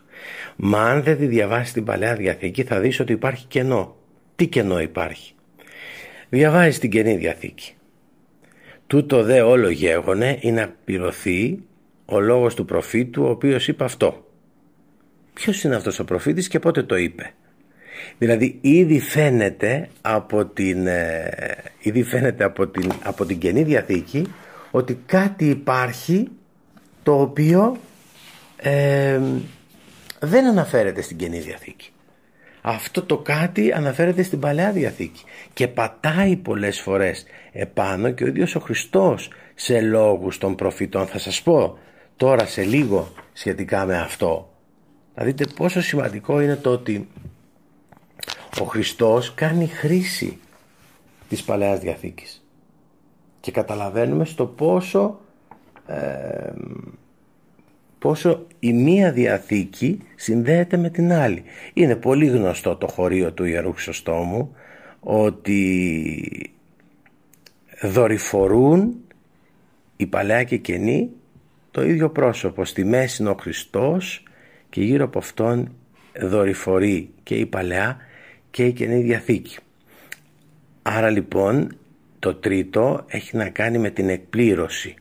B: Μα αν δεν τη διαβάσει την Παλαιά Διαθήκη θα δεις ότι υπάρχει κενό. Τι κενό υπάρχει; Διαβάζεις την Καινή Διαθήκη. Τούτο δε όλο γέγονε είναι να πληρωθεί ο λόγος του προφήτου ο οποίος είπε αυτό. Ποιος είναι αυτός ο προφήτης και πότε το είπε; Δηλαδή ήδη φαίνεται από την, ε, ήδη φαίνεται από την, από την Καινή Διαθήκη ότι κάτι υπάρχει το οποίο ε, δεν αναφέρεται στην Καινή Διαθήκη. Αυτό το κάτι αναφέρεται στην Παλαιά Διαθήκη και πατάει πολλές φορές επάνω και ο ίδιος ο Χριστός σε λόγους των προφητών. Θα σας πω τώρα σε λίγο σχετικά με αυτό. Θα δείτε πόσο σημαντικό είναι το ότι ο Χριστός κάνει χρήση της Παλαιάς Διαθήκης και καταλαβαίνουμε στο πόσο ε, πόσο η μία διαθήκη συνδέεται με την άλλη. Είναι πολύ γνωστό το χωρίο του Ιερού Χρυσοστόμου ότι δορυφορούν η Παλαιά και η Καινή το ίδιο πρόσωπο. Στη μέση είναι ο Χριστός και γύρω από αυτόν δορυφορεί και η Παλαιά και η Καινή Διαθήκη. Άρα λοιπόν το τρίτο έχει να κάνει με την εκπλήρωση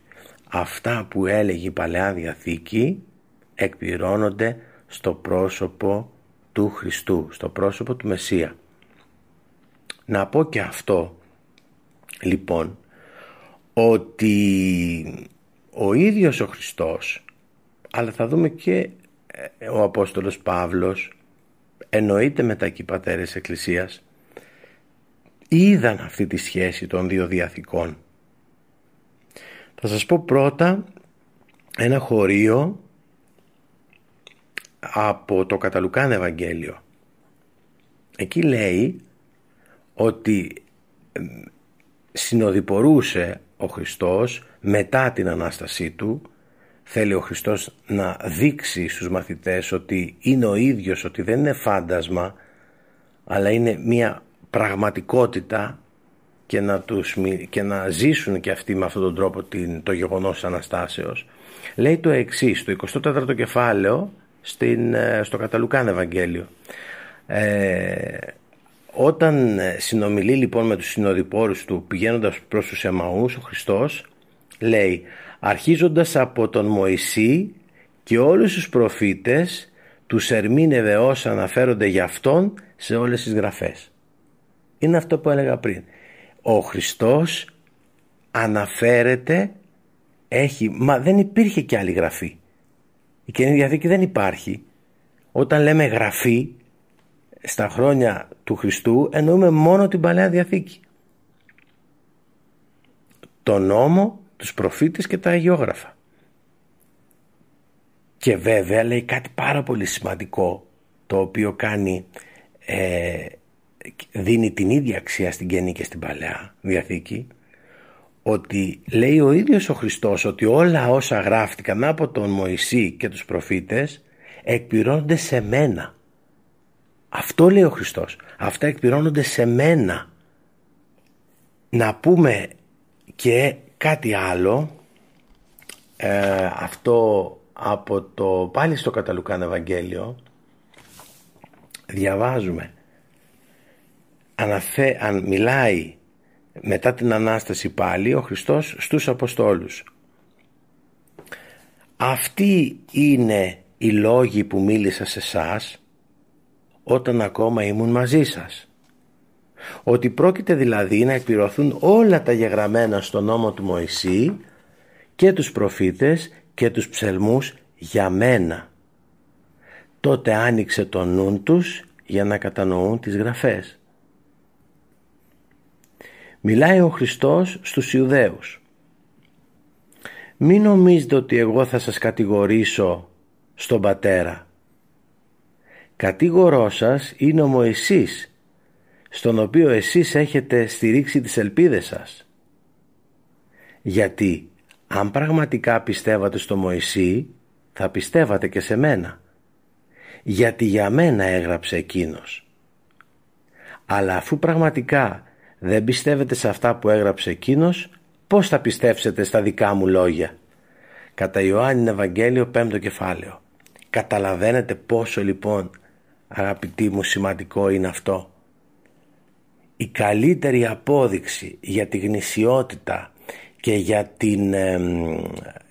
B: αυτά που έλεγε η Παλαιά Διαθήκη εκπληρώνονται στο πρόσωπο του Χριστού, στο πρόσωπο του Μεσσία. Να πω και αυτό λοιπόν ότι ο ίδιος ο Χριστός αλλά θα δούμε και ε, ο Απόστολος Παύλος εννοείται μετά και οι πατέρες Εκκλησίας είδαν αυτή τη σχέση των δύο διαθήκων θα σας πω πρώτα ένα χωρίο από το Καταλουκάν Ευαγγέλιο. Εκεί λέει ότι συνοδοιπορούσε ο Χριστός μετά την Ανάστασή Του θέλει ο Χριστός να δείξει στους μαθητές ότι είναι ο ίδιος, ότι δεν είναι φάντασμα αλλά είναι μια πραγματικότητα και να, τους, και να ζήσουν και αυτοί με αυτόν τον τρόπο την, το γεγονός της Αναστάσεως. Λέει το εξής το 24ο κεφάλαιο στην, ε, στο Καταλουκάν Ευαγγέλιο. Ε, όταν συνομιλεί λοιπόν με τους συνοδοιπόρους του πηγαίνοντας προς τους Εμαούς ο Χριστός λέει αρχίζοντας από τον Μωυσή και όλους τους προφήτες τους ερμήνευε όσα αναφέρονται για αυτόν σε όλες τις γραφές. Είναι αυτό που έλεγα πριν. Ο Χριστός αναφέρεται έχει, μα δεν υπήρχε και άλλη γραφή. Η Καινή Διαθήκη δεν υπάρχει. Όταν λέμε γραφή στα χρόνια του Χριστού εννοούμε μόνο την Παλαιά Διαθήκη. Το νόμο, τους προφήτες και τα αγιόγραφα και βέβαια λέει κάτι πάρα πολύ σημαντικό το οποίο κάνει ε, δίνει την ίδια αξία στην Καινή και στην Παλαιά Διαθήκη ότι λέει ο ίδιος ο Χριστός ότι όλα όσα γράφτηκαν από τον Μωυσή και τους προφήτες εκπληρώνονται σε μένα. Αυτό λέει ο Χριστός. Αυτά εκπληρώνονται σε μένα. Να πούμε και κάτι άλλο ε, αυτό από το πάλι στο Καταλουκάν Ευαγγέλιο διαβάζουμε αναφέ, αν μιλάει μετά την Ανάσταση πάλι ο Χριστός στους Αποστόλους. Αυτοί είναι οι λόγοι που μίλησα σε εσάς όταν ακόμα ήμουν μαζί σας. Ότι πρόκειται δηλαδή να εκπληρωθούν όλα τα γεγραμμένα στο νόμο του Μωυσή και τους προφήτες και τους ψελμούς για μένα. Τότε άνοιξε το νου τους για να κατανοούν τις γραφές. Μιλάει ο Χριστός στους Ιουδαίους. Μην νομίζετε ότι εγώ θα σας κατηγορήσω στον Πατέρα. Κατήγορός σας είναι ο Μωυσής, στον οποίο εσείς έχετε στηρίξει τις ελπίδες σας. Γιατί αν πραγματικά πιστεύατε στο Μωυσή, θα πιστεύατε και σε μένα. Γιατί για μένα έγραψε εκείνος. Αλλά αφού πραγματικά δεν πιστεύετε σε αυτά που έγραψε εκείνος, πώς θα πιστέψετε στα δικά μου λόγια; Κατά Ιωάννη Ευαγγέλιο 5ο κεφάλαιο. Καταλαβαίνετε πόσο λοιπόν αγαπητοί μου σημαντικό είναι αυτό; Η καλύτερη απόδειξη για τη γνησιότητα και για, την,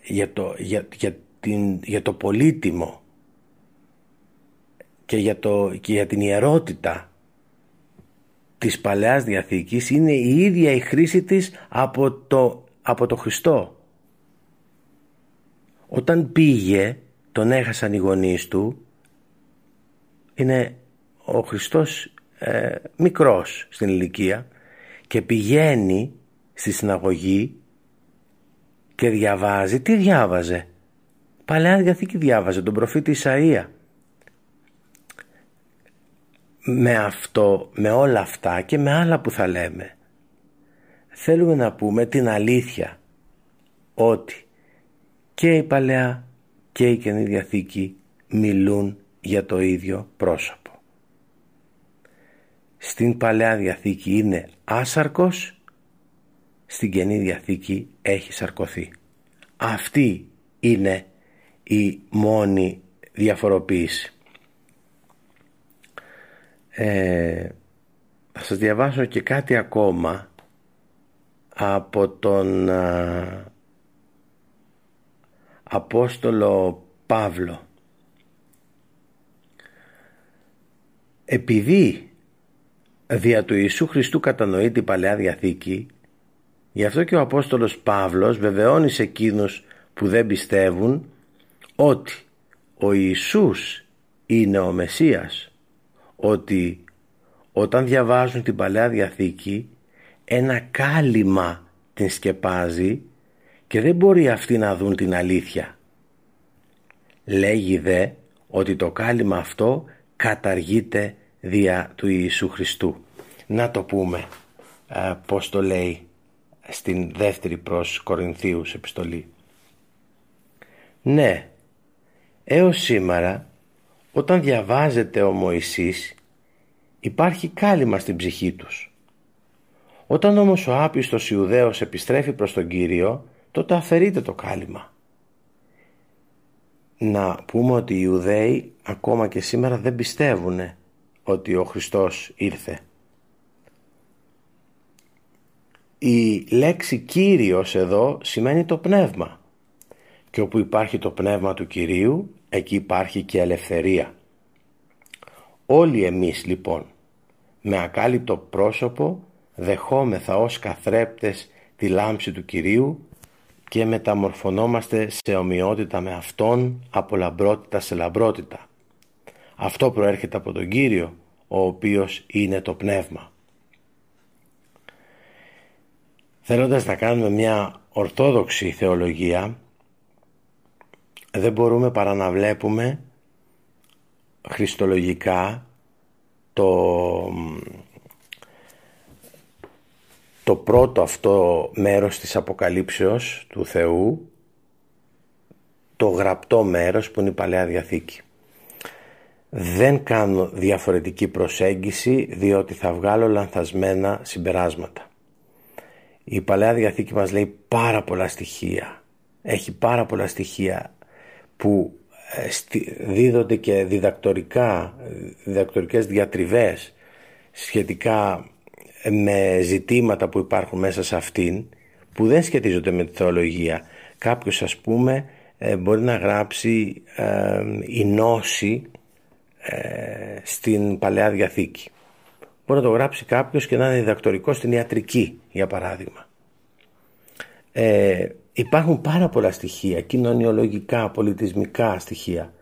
B: για, το, για, για, την, για το πολύτιμο και για, το, και για την ιερότητα της Παλαιάς Διαθήκης είναι η ίδια η χρήση της από το, από το Χριστό. Όταν πήγε, τον έχασαν οι γονείς του είναι ο Χριστός ε, μικρός στην ηλικία και πηγαίνει στη συναγωγή και διαβάζει. Τι διάβαζε; Παλαιά Διαθήκη διάβαζε τον προφήτη Ισαΐα. Με αυτό, με όλα αυτά και με άλλα που θα λέμε θέλουμε να πούμε την αλήθεια ότι και η Παλαιά και η Καινή Διαθήκη μιλούν για το ίδιο πρόσωπο. Στην Παλαιά Διαθήκη είναι άσαρκος, στην Καινή Διαθήκη έχει σαρκωθεί. Αυτή είναι η μόνη διαφοροποίηση. Ε, θα σας διαβάσω και κάτι ακόμα από τον Απόστολο Παύλο. Επειδή δια του Ιησού Χριστού κατανοεί την Παλαιά Διαθήκη, γι' αυτό και ο Απόστολος Παύλος βεβαιώνεις σε εκείνους που δεν πιστεύουν ότι ο Ιησούς είναι ο Μεσσίας, ότι όταν διαβάζουν την Παλαιά Διαθήκη ένα κάλυμα την σκεπάζει και δεν μπορεί αυτοί να δουν την αλήθεια. Λέγει δε ότι το κάλυμα αυτό καταργείται δια του Ιησού Χριστού. Να το πούμε α, πώς το λέει στην δεύτερη προς Κορινθίους επιστολή. Ναι, έως σήμερα όταν διαβάζεται ο Μωυσής υπάρχει κάλυμα στην ψυχή τους. Όταν όμως ο άπιστος Ιουδαίος επιστρέφει προς τον Κύριο, τότε αφαιρείται το κάλυμα. Να πούμε ότι οι Ιουδαίοι ακόμα και σήμερα δεν πιστεύουν ότι ο Χριστός ήρθε. Η λέξη Κύριος εδώ σημαίνει το πνεύμα και όπου υπάρχει το πνεύμα του Κυρίου εκεί υπάρχει και ελευθερία. Όλοι εμείς λοιπόν με ακάλυπτο πρόσωπο δεχόμεθα ως καθρέπτες τη λάμψη του Κυρίου και μεταμορφωνόμαστε σε ομοιότητα με Αυτόν από λαμπρότητα σε λαμπρότητα. Αυτό προέρχεται από τον Κύριο, ο οποίος είναι το Πνεύμα. Θέλοντας να κάνουμε μια ορθόδοξη θεολογία, δεν μπορούμε παρά να βλέπουμε χριστολογικά το το πρώτο αυτό μέρος της αποκαλύψεως του Θεού το γραπτό μέρος που είναι η Παλαιά Διαθήκη. Δεν κάνω διαφορετική προσέγγιση διότι θα βγάλω λανθασμένα συμπεράσματα. Η Παλαιά Διαθήκη μας λέει πάρα πολλά στοιχεία. Έχει πάρα πολλά στοιχεία που ε, δίδονται και διδακτορικά, διδακτορικές διατριβές σχετικά με ζητήματα που υπάρχουν μέσα σε αυτήν που δεν σχετίζονται με τη θεολογία. Κάποιος ας πούμε ε, μπορεί να γράψει ε, η νόση ε, στην Παλαιά Διαθήκη. Μπορεί να το γράψει κάποιος και να είναι διδακτορικός στην ιατρική για παράδειγμα. Ε, υπάρχουν πάρα πολλά στοιχεία, κοινωνιολογικά, πολιτισμικά στοιχεία.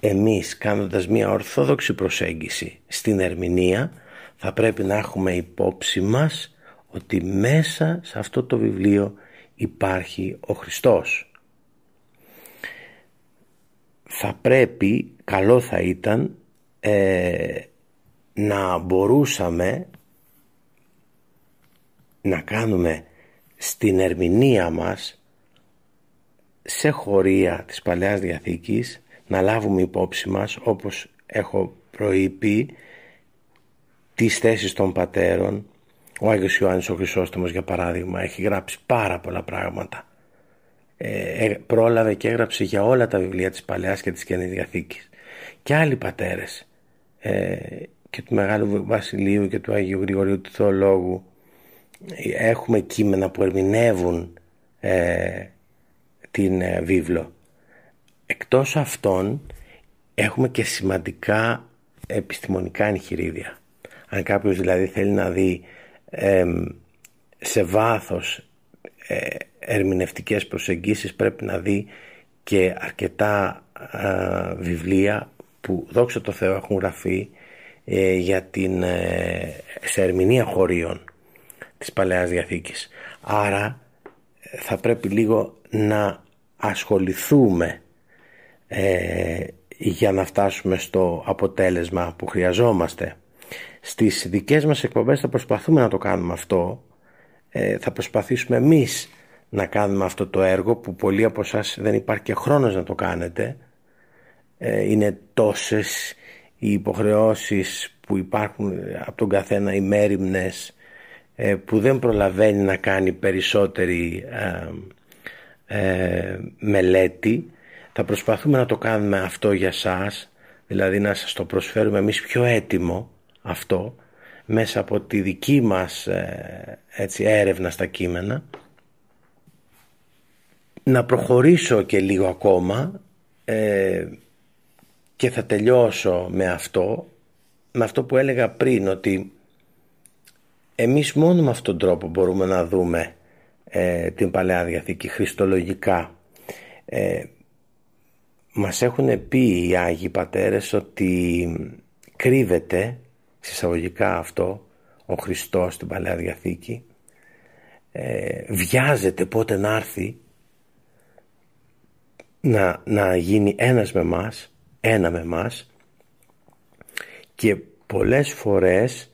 B: Εμείς κάνοντας μια ορθόδοξη προσέγγιση στην ερμηνεία θα πρέπει να έχουμε υπόψη μας ότι μέσα σε αυτό το βιβλίο υπάρχει ο Χριστός. Θα πρέπει, καλό θα ήταν ε, να μπορούσαμε να κάνουμε στην ερμηνεία μας σε χωρία της Παλαιάς Διαθήκης να λάβουμε υπόψη μας όπως έχω προείπει τις θέσεις των πατέρων. Ο Άγιος Ιωάννης ο Χρυσόστομος για παράδειγμα έχει γράψει πάρα πολλά πράγματα. Ε, ε, πρόλαβε και έγραψε για όλα τα βιβλία της Παλαιάς και της Καινής Διαθήκης. Και άλλοι πατέρες ε, και του Μεγάλου Βασιλείου και του Αγίου Γρηγορίου του Θεολόγου έχουμε κείμενα που ερμηνεύουν ε, την ε, βίβλο. Εκτός αυτών έχουμε και σημαντικά επιστημονικά εγχειρίδια. Αν κάποιος δηλαδή θέλει να δει σε βάθος ε, ερμηνευτικές προσεγγίσεις πρέπει να δει και αρκετά βιβλία που δόξα τω Θεώ έχουν γραφεί ε, για την, ε, σε ερμηνεία χωρίων της Παλαιάς Διαθήκης. Άρα θα πρέπει λίγο να ασχοληθούμε ε, για να φτάσουμε στο αποτέλεσμα που χρειαζόμαστε. Στις δικές μας εκπομπές θα προσπαθούμε να το κάνουμε αυτό. Ε, θα προσπαθήσουμε εμείς να κάνουμε αυτό το έργο που πολλοί από εσάς δεν υπάρχει και χρόνος να το κάνετε. Ε, είναι τόσες οι υποχρεώσεις που υπάρχουν από τον καθένα οι μέρημνες ε, που δεν προλαβαίνει να κάνει περισσότερη ε, μελέτη θα προσπαθούμε να το κάνουμε αυτό για σας δηλαδή να σας το προσφέρουμε εμείς πιο έτοιμο αυτό μέσα από τη δική μας ε, έτσι, έρευνα στα κείμενα να προχωρήσω και λίγο ακόμα ε, και θα τελειώσω με αυτό με αυτό που έλεγα πριν ότι εμείς μόνο με αυτόν τον τρόπο μπορούμε να δούμε ε, την Παλαιά Διαθήκη χριστολογικά. Ε, μας έχουν πει οι Άγιοι Πατέρες ότι κρύβεται συσσαγωγικά αυτό ο Χριστός στην Παλαιά Διαθήκη. Ε, βιάζεται πότε να έρθει να, να γίνει ένας με μας ένα με μας και πολλές φορές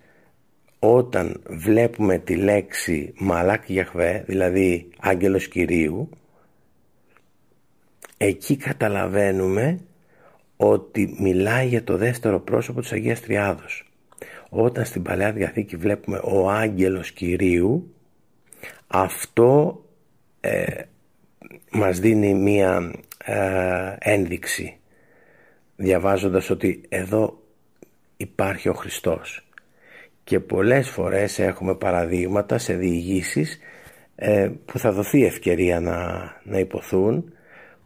B: όταν βλέπουμε τη λέξη Μαλάκ Γιαχβέ, δηλαδή άγγελος Κυρίου, εκεί καταλαβαίνουμε ότι μιλάει για το δεύτερο πρόσωπο της Αγίας Τριάδος. Όταν στην Παλαιά Διαθήκη βλέπουμε ο άγγελος Κυρίου, αυτό ε, μας δίνει μία ε, ένδειξη διαβάζοντας ότι εδώ υπάρχει ο Χριστός και πολλές φορές έχουμε παραδείγματα σε διηγήσεις ε, που θα δοθεί ευκαιρία να, να υποθούν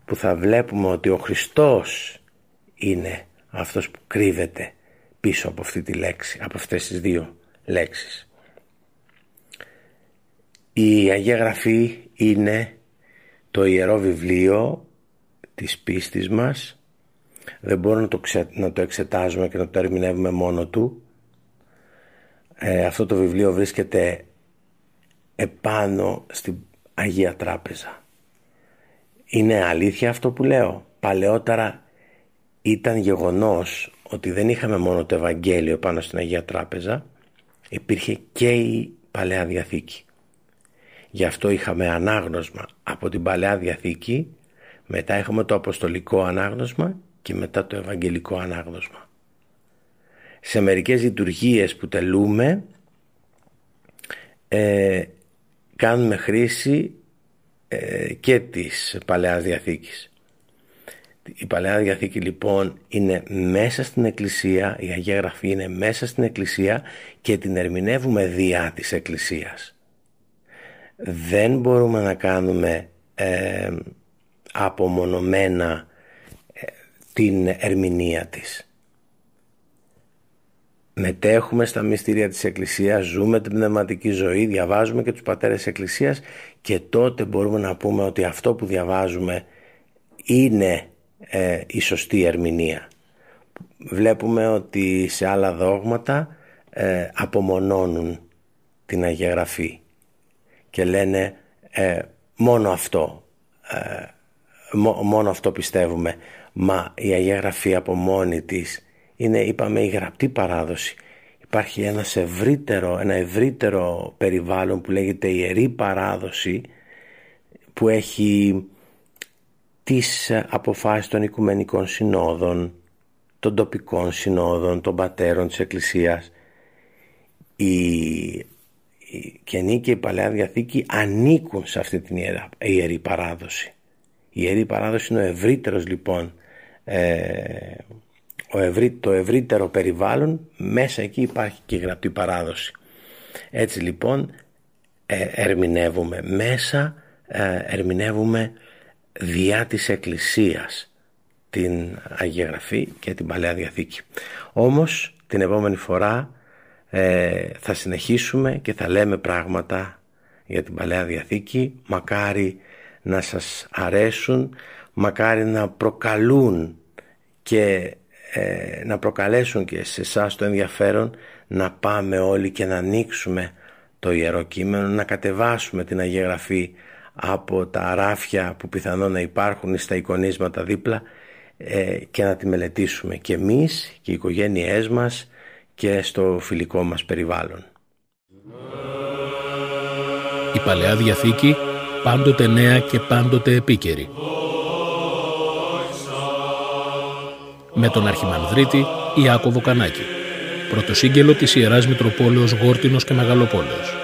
B: που θα βλέπουμε ότι ο Χριστός είναι αυτός που κρύβεται πίσω από αυτή τη λέξη, από αυτές τις δύο λέξεις. Η Αγία Γραφή είναι το Ιερό Βιβλίο της πίστης μας. Δεν μπορούμε να το, να το εξετάζουμε και να το ερμηνεύουμε μόνο του ε, αυτό το βιβλίο βρίσκεται επάνω στην Αγία Τράπεζα. Είναι αλήθεια αυτό που λέω; Παλαιότερα ήταν γεγονός ότι δεν είχαμε μόνο το Ευαγγέλιο πάνω στην Αγία Τράπεζα, υπήρχε και η Παλαιά Διαθήκη. Γι' αυτό είχαμε ανάγνωσμα από την Παλαιά Διαθήκη, μετά έχουμε το Αποστολικό Ανάγνωσμα και μετά το Ευαγγελικό Ανάγνωσμα σε μερικές λειτουργίες που τελούμε ε, κάνουμε χρήση ε, και της Παλαιάς Διαθήκης. Η Παλαιά Διαθήκη λοιπόν είναι μέσα στην Εκκλησία, η Αγία Γραφή είναι μέσα στην Εκκλησία και την ερμηνεύουμε διά της Εκκλησίας. Δεν μπορούμε να κάνουμε ε, απομονωμένα ε, την ερμηνεία της μετέχουμε στα μυστήρια της Εκκλησίας, ζούμε την πνευματική ζωή, διαβάζουμε και τους πατέρες της Εκκλησίας και τότε μπορούμε να πούμε ότι αυτό που διαβάζουμε είναι ε, η σωστή ερμηνεία. Βλέπουμε ότι σε άλλα δόγματα ε, απομονώνουν την Αγία Γραφή και λένε ε, μόνο αυτό, ε, μόνο αυτό πιστεύουμε. Μα η Αγία Γραφή από μόνη της είναι είπαμε η γραπτή παράδοση. Υπάρχει ένας ευρύτερο, ένα ευρύτερο περιβάλλον που λέγεται ιερή παράδοση που έχει τις αποφάσεις των οικουμενικών συνόδων, των τοπικών συνόδων, των πατέρων της Εκκλησίας. Η, η Καινή και η Παλαιά Διαθήκη ανήκουν σε αυτή την ιερή παράδοση. Η ιερή παράδοση είναι ο ευρύτερος λοιπόν ε, το ευρύτερο περιβάλλον. Μέσα εκεί υπάρχει και η γραπτή παράδοση. Έτσι λοιπόν ε, ερμηνεύουμε μέσα ε, ερμηνεύουμε διά της Εκκλησίας την Αγία Γραφή και την Παλαιά Διαθήκη. Όμως την επόμενη φορά ε, θα συνεχίσουμε και θα λέμε πράγματα για την Παλαιά Διαθήκη. Μακάρι να σας αρέσουν μακάρι να προκαλούν και ε, να προκαλέσουν και σε εσάς το ενδιαφέρον να πάμε όλοι και να ανοίξουμε το Ιερό Κείμενο, να κατεβάσουμε την Αγία Γραφή από τα ράφια που πιθανόν να υπάρχουν στα εικονίσματα δίπλα ε, και να τη μελετήσουμε και εμείς και οι οικογένειές μας και στο φιλικό μας περιβάλλον.
A: Η Παλαιά Διαθήκη πάντοτε νέα και πάντοτε επίκαιρη. Με τον Αρχιμανδρίτη Ιάκωβο Κανάκη. Πρωτοσύγγελο της Ιεράς Μητροπόλεως Γόρτινος και Μεγαλοπόλεως.